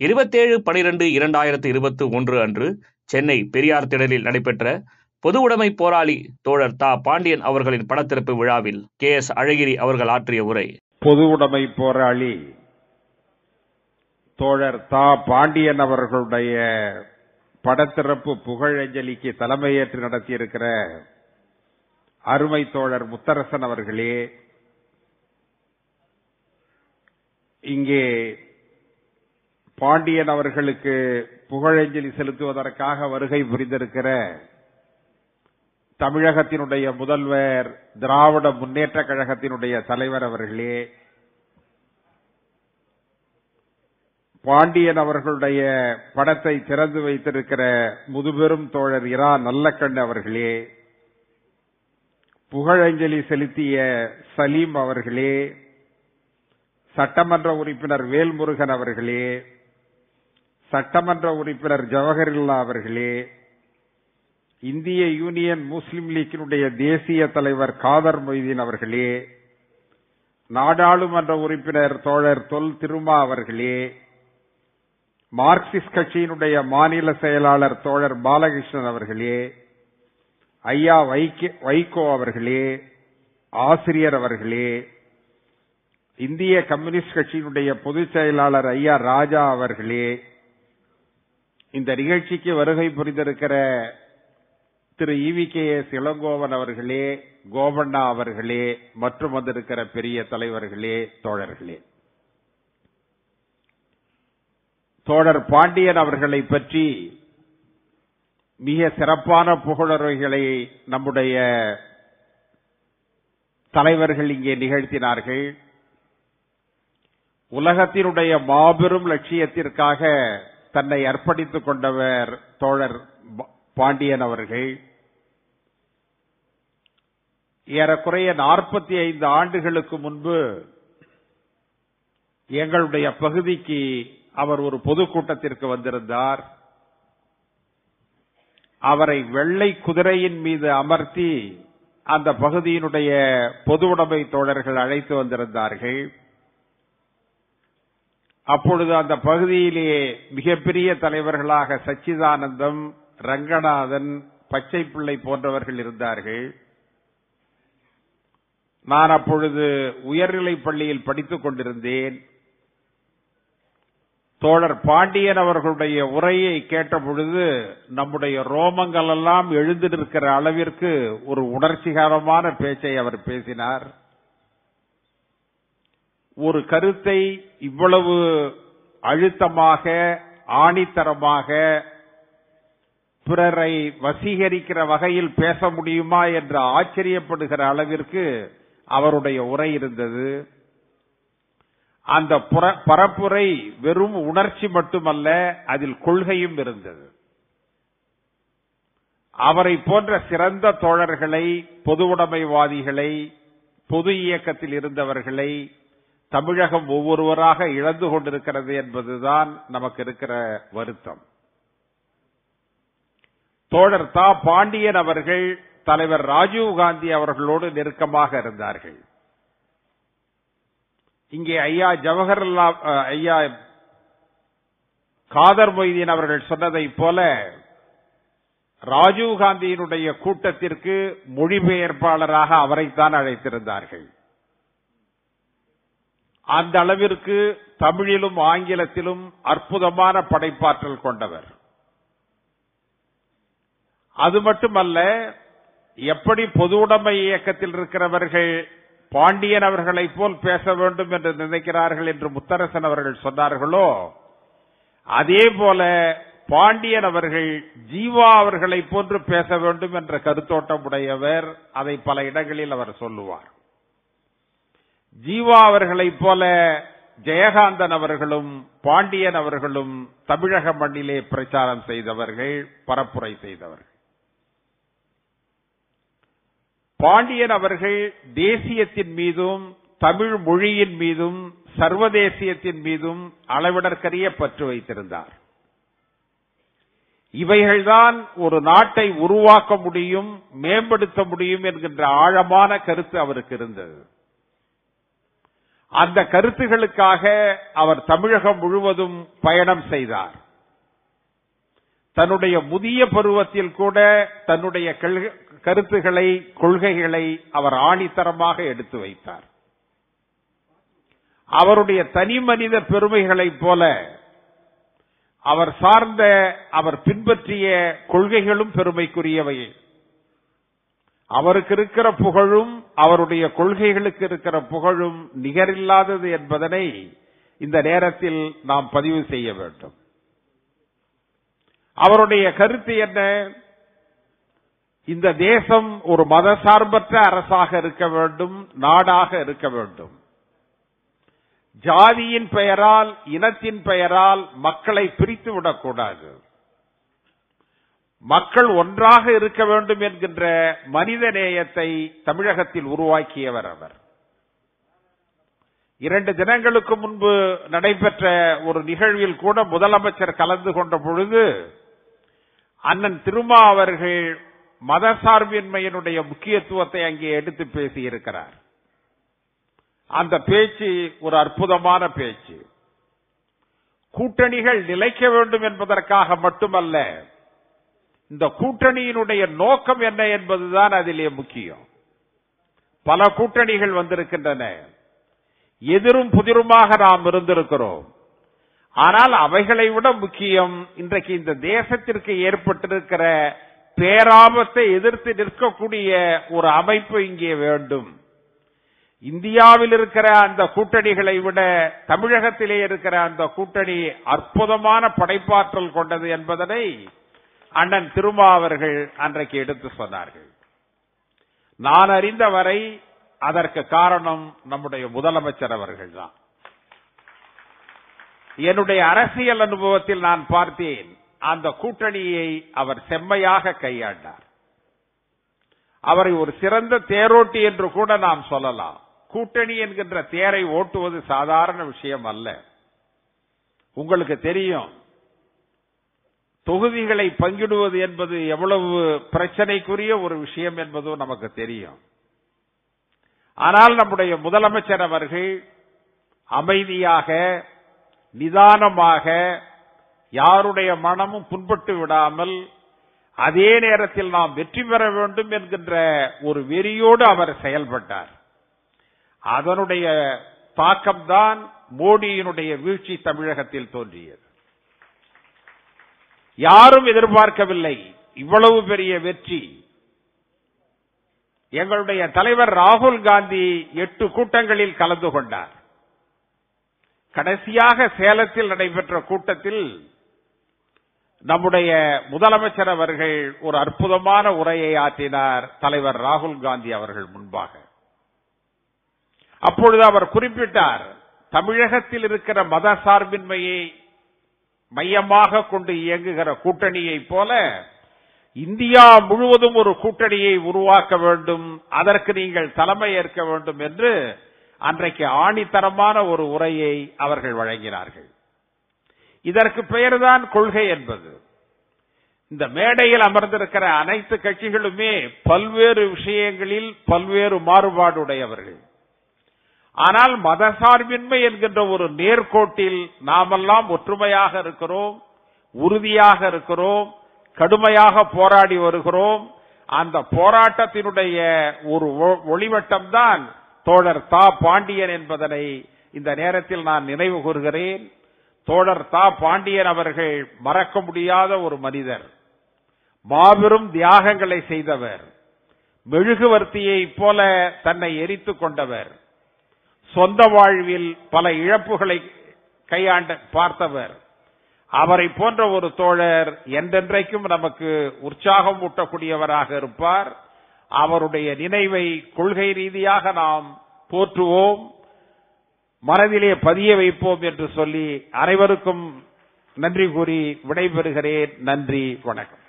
இருபத்தேழு பனிரெண்டு இரண்டாயிரத்து இருபத்தி ஒன்று அன்று சென்னை பெரியார் திடலில் நடைபெற்ற பொது உடைமை போராளி தோழர் தா. பாண்டியன் அவர்களின் படத்திறப்பு விழாவில் கே. எஸ். அழகிரி அவர்கள் ஆற்றிய உரை. பொது உடைமை போராளி தோழர் தா. பாண்டியன் அவர்களுடைய படத்திறப்பு புகழஞ்சலிக்கு தலைமையேற்று நடத்தியிருக்கிற அருமை தோழர் முத்தரசன் அவர்களே இங்கே பாண்டியன் அவர்களுக்கு புகழஞ்சலி செலுத்துவதற்காக வருகை புரிந்திருக்கிற தமிழகத்தினுடைய முதல்வர் திராவிட முன்னேற்ற கழகத்தினுடைய தலைவர் அவர்களே பாண்டியன் அவர்களுடைய படத்தை திறந்து வைத்திருக்கிற முதுபெரும் தோழர் இரா நல்லக்கண் அவர்களே புகழஞ்சலி செலுத்திய சலீம் அவர்களே சட்டமன்ற உறுப்பினர் வேல்முருகன் அவர்களே சட்டமன்ற உறுப்பினர் ஜவஹர்லா அவர்களே இந்திய யூனியன் முஸ்லிம் லீக்கினுடைய தேசிய தலைவர் காதர் மொய்தீன் அவர்களே நாடாளுமன்ற உறுப்பினர் தோழர் தொல் திருமா அவர்களே மார்க்சிஸ்ட் கட்சியினுடைய மாநில செயலாளர் தோழர் பாலகிருஷ்ணன் அவர்களே ஐயா வைகோ அவர்களே ஆசிரியர் அவர்களே இந்திய கம்யூனிஸ்ட் கட்சியினுடைய பொதுச் செயலாளர் ஐயா ராஜா அவர்களே இந்த நிகழ்ச்சிக்கு வருகை புரிந்திருக்கிற திரு E V K S Elangovan அவர்களே கோபண்ணா அவர்களே மற்றும் வந்திருக்கிற பெரிய தலைவர்களே தோழர்களே. தோழர் பாண்டியன் அவர்களை பற்றி மிக சிறப்பான புகழுரைகளை நம்முடைய தலைவர்கள் இங்கே நிகழ்த்தினார்கள். உலகத்தினுடைய மாபெரும் லட்சியத்திற்காக தன்னை அர்ப்பணித்துக் கொண்டவர் தோழர் பாண்டியன் அவர்கள். ஏறக்குறைய நாற்பத்தி ஐந்து ஆண்டுகளுக்கு முன்பு எங்களுடைய பகுதிக்கு அவர் ஒரு பொதுக்கூட்டத்திற்கு வந்திருந்தார். அவரை வெள்ளை குதிரையின் மீது அமர்த்தி அந்த பகுதியினுடைய பொது உடைமை தோழர்கள் அழைத்து வந்திருந்தார்கள். அப்பொழுது அந்த பகுதியிலேயே மிகப்பெரிய தலைவர்களாக சச்சிதானந்தம் ரங்கநாதன் பச்சை பிள்ளை போன்றவர்கள் இருந்தார்கள். நான் அப்பொழுது உயர்நிலைப் பள்ளியில் படித்துக் கொண்டிருந்தேன். தோழர் பாண்டியன் அவர்களுடைய உரையை கேட்டபொழுது நம்முடைய ரோமங்கள் எல்லாம் எழுந்து நிற்கிற அளவிற்கு ஒரு உணர்ச்சிகரமான பேச்சை அவர் பேசினார். ஒரு கருத்தை இவ்வளவு அழுத்தமாக ஆணித்தரமாக பிறரை வசீகரிக்கிற வகையில் பேச முடியுமா என்று ஆச்சரியப்படுகிற அளவிற்கு அவருடைய உரை இருந்தது. அந்த பரப்புரை வெறும் உணர்ச்சி மட்டுமல்ல அதில் கொள்கையும் இருந்தது. அவரை போன்ற சிறந்த தோழர்களை பொது உடைமைவாதிகளை பொது இயக்கத்தில் இருந்தவர்களை தமிழகம் ஒவ்வொருவராக இழந்து கொண்டிருக்கிறது என்பதுதான் நமக்கு இருக்கிற வருத்தம். தோழர் தா. பாண்டியன் அவர்கள் தலைவர் ராஜீவ் காந்தி அவர்களோடு நெருக்கமாக இருந்தார்கள். இங்கே ஐயா ஜவஹர்லால் ஐயா காதர் மொய்தீன் அவர்கள் சொன்னதைப் போல ராஜீவ் காந்தியினுடைய கூட்டத்திற்கு மொழிபெயர்ப்பாளராக அவரைத்தான் அழைத்திருந்தார்கள். அந்த அளவிற்கு தமிழிலும் ஆங்கிலத்திலும் அற்புதமான படைப்பாற்றல் கொண்டவர். அது மட்டுமல்ல எப்படி பொது உடைமை இயக்கத்தில் இருக்கிறவர்கள் பாண்டியன் அவர்களைப் போல் பேச வேண்டும் என்று நினைக்கிறார்கள் என்று முத்தரசன் அவர்கள் சொன்னார்களோ அதே போல பாண்டியன் அவர்கள் ஜீவா அவர்களைப் போன்று பேச வேண்டும் என்ற கருத்தோட்டம் உடையவர் அதை பல இடங்களில் அவர் சொல்லுவார். ஜீவா அவர்களைப் போல ஜெயகாந்தன் அவர்களும் பாண்டியன் அவர்களும் தமிழக மண்ணிலே பிரச்சாரம் செய்தவர்கள் பரப்புரை செய்தவர்கள். பாண்டியன் அவர்கள் தேசியத்தின் மீதும் தமிழ் மொழியின் மீதும் சர்வதேசியத்தின் மீதும் அளவிடற்கரிய பற்று வைத்திருந்தார். இவைகள்தான் ஒரு நாட்டை உருவாக்க முடியும் மேம்படுத்த முடியும் என்கின்ற ஆழமான கருத்து அவருக்கு இருந்தது. அந்த கருத்துகளுக்காக அவர் தமிழகம் முழுவதும் பயணம் செய்தார். தன்னுடைய முதிய பருவத்தில் கூட தன்னுடைய கருத்துகளை கொள்கைகளை அவர் ஆணித்தரமாக எடுத்து வைத்தார். அவருடைய தனி மனித பெருமைகளைப் போல அவர் சார்ந்த அவர் பின்பற்றிய கொள்கைகளும் பெருமைக்குரியவை அவருக்கு இருக்கிற புகழும் அவருடைய கொள்கைகளுக்கு இருக்கிற புகழும் நிகரில்லாதது என்பதனை இந்த நேரத்தில் நாம் பதிவு செய்ய வேண்டும். அவருடைய கருத்து என்ன? இந்த தேசம் ஒரு மதசார்பற்ற அரசாக இருக்க வேண்டும் நாடாக இருக்க வேண்டும். ஜாதியின் பெயரால் இனத்தின் பெயரால் மக்களை பிரித்து விடக்கூடாது. மக்கள் ஒன்றாக இருக்க வேண்டும் என்கின்ற மனித நேயத்தை தமிழகத்தில் உருவாக்கியவர் அவர். இரண்டு தினங்களுக்கு முன்பு நடைபெற்ற ஒரு நிகழ்வில் கூட முதலமைச்சர் கலந்து கொண்ட பொழுது அண்ணன் திருமா அவர்கள் மதசார்பின்மையினுடைய முக்கியத்துவத்தை அங்கே எடுத்து பேசியிருக்கிறார். அந்த பேச்சு ஒரு அற்புதமான பேச்சு. கூட்டணிகள் நிலைக்க வேண்டும் என்பதற்காக மட்டுமல்ல இந்த கூட்டணியினுடைய நோக்கம் என்ன என்பதுதான் அதிலே முக்கியம். பல கூட்டணிகள் வந்திருக்கின்றன. எதிரும் புதிருமாக நாம் இருந்திருக்கிறோம். ஆனால் அவைகளை விட முக்கியம் இன்றைக்கு இந்த தேசத்திற்கு ஏற்பட்டிருக்கிற பேராபத்தை எதிர்த்து நிற்கக்கூடிய ஒரு அமைப்பு இங்கே வேண்டும். இந்தியாவில் இருக்கிற அந்த கூட்டணிகளை விட தமிழகத்திலே இருக்கிற அந்த கூட்டணி அற்புதமான படைப்பாற்றல் கொண்டது என்பதனை அண்ணன் திருமா அவர்கள் அன்றைக்கு எடுத்து சொன்னார்கள். நான் அறிந்த வரை அதற்கு காரணம் நம்முடைய முதலமைச்சர் அவர்கள் தான். என்னுடைய அரசியல் அனுபவத்தில் நான் பார்த்தேன். அந்த கூட்டணியை அவர் செம்மையாக கையாண்டார். அவரை ஒரு சிறந்த தேரோட்டி என்று கூட நாம் சொல்லலாம். கூட்டணி என்கின்ற தேரை ஓட்டுவது சாதாரண விஷயம் அல்ல. உங்களுக்கு தெரியும் தொகுதிகளை பங்கிடுவது என்பது எவ்வளவு பிரச்சனைக்குரிய ஒரு விஷயம் என்பதும் நமக்கு தெரியும். ஆனால் நம்முடைய முதலமைச்சர் அவர்கள் அமைதியாக நிதானமாக யாருடைய மனமும் புண்பட்டு விடாமல் அதே நேரத்தில் நாம் வெற்றி பெற வேண்டும் என்கின்ற ஒரு வெறியோடு அவர் செயல்பட்டார். அதனுடைய தாக்கம்தான் மோடியினுடைய வீழ்ச்சி தமிழகத்தில் தோன்றியது. யாரும் எதிர்பார்க்கவில்லை. இவ்வளவு பெரிய வெற்றி. எங்களுடைய தலைவர் ராகுல் காந்தி எட்டு கூட்டங்களில் கலந்து கொண்டார். கடைசியாக சேலத்தில் நடைபெற்ற கூட்டத்தில் நம்முடைய முதலமைச்சர் அவர்கள் ஒரு அற்புதமான உரையை ஆற்றினார் தலைவர் ராகுல் காந்தி அவர்கள் முன்பாக. அப்பொழுது அவர் குறிப்பிட்டார் தமிழகத்தில் இருக்கிற மத சார்பின்மையை மையமாக கொண்டு இயங்குகிற கூட்டணியைப் போல இந்தியா முழுவதும் ஒரு கூட்டணியை உருவாக்க வேண்டும் அதற்கு நீங்கள் தலைமை ஏற்க வேண்டும் என்று அன்றைக்கு ஆணித்தரமான ஒரு உரையை அவர்கள் வழங்கினார்கள். இதற்கு பெயர்தான் கொள்கை என்பது. இந்த மேடையில் அமர்ந்திருக்கிற அனைத்து கட்சிகளுமே பல்வேறு விஷயங்களில் பல்வேறு மாறுபாடுடையவர்கள். ஆனால் மதசார்பின்மை என்கின்ற ஒரு நேர்கோட்டில் நாமெல்லாம் ஒற்றுமையாக இருக்கிறோம் உறுதியாக இருக்கிறோம் கடுமையாக போராடி வருகிறோம். அந்த போராட்டத்தினுடைய ஒரு ஒ- ஒளிவட்டம் தான் தோழர் தா பாண்டியன் என்பதனை இந்த நேரத்தில் நான் நினைவு கூறுகிறேன். தோழர் தா பாண்டியன் அவர்கள் மறக்க முடியாத ஒரு மனிதர். மாபெரும் தியாகங்களை செய்தவர். மெழுகுவர்த்தியைப் போல தன்னை எரித்துக் கொண்டவர். சொந்த வாழ்வில் பல இழப்புகளை கையாண்ட பார்த்தவர். அவரை போன்ற ஒரு தோழர் என்றென்றைக்கும் நமக்கு உற்சாகம் ஊட்டக்கூடியவராக இருப்பார். அவருடைய நினைவை கொள்கை ரீதியாக நாம் போற்றுவோம். மனதிலே பதிய வைப்போம் என்று சொல்லி அனைவருக்கும் நன்றி கூறி விடைபெறுகிறேன். நன்றி வணக்கம்.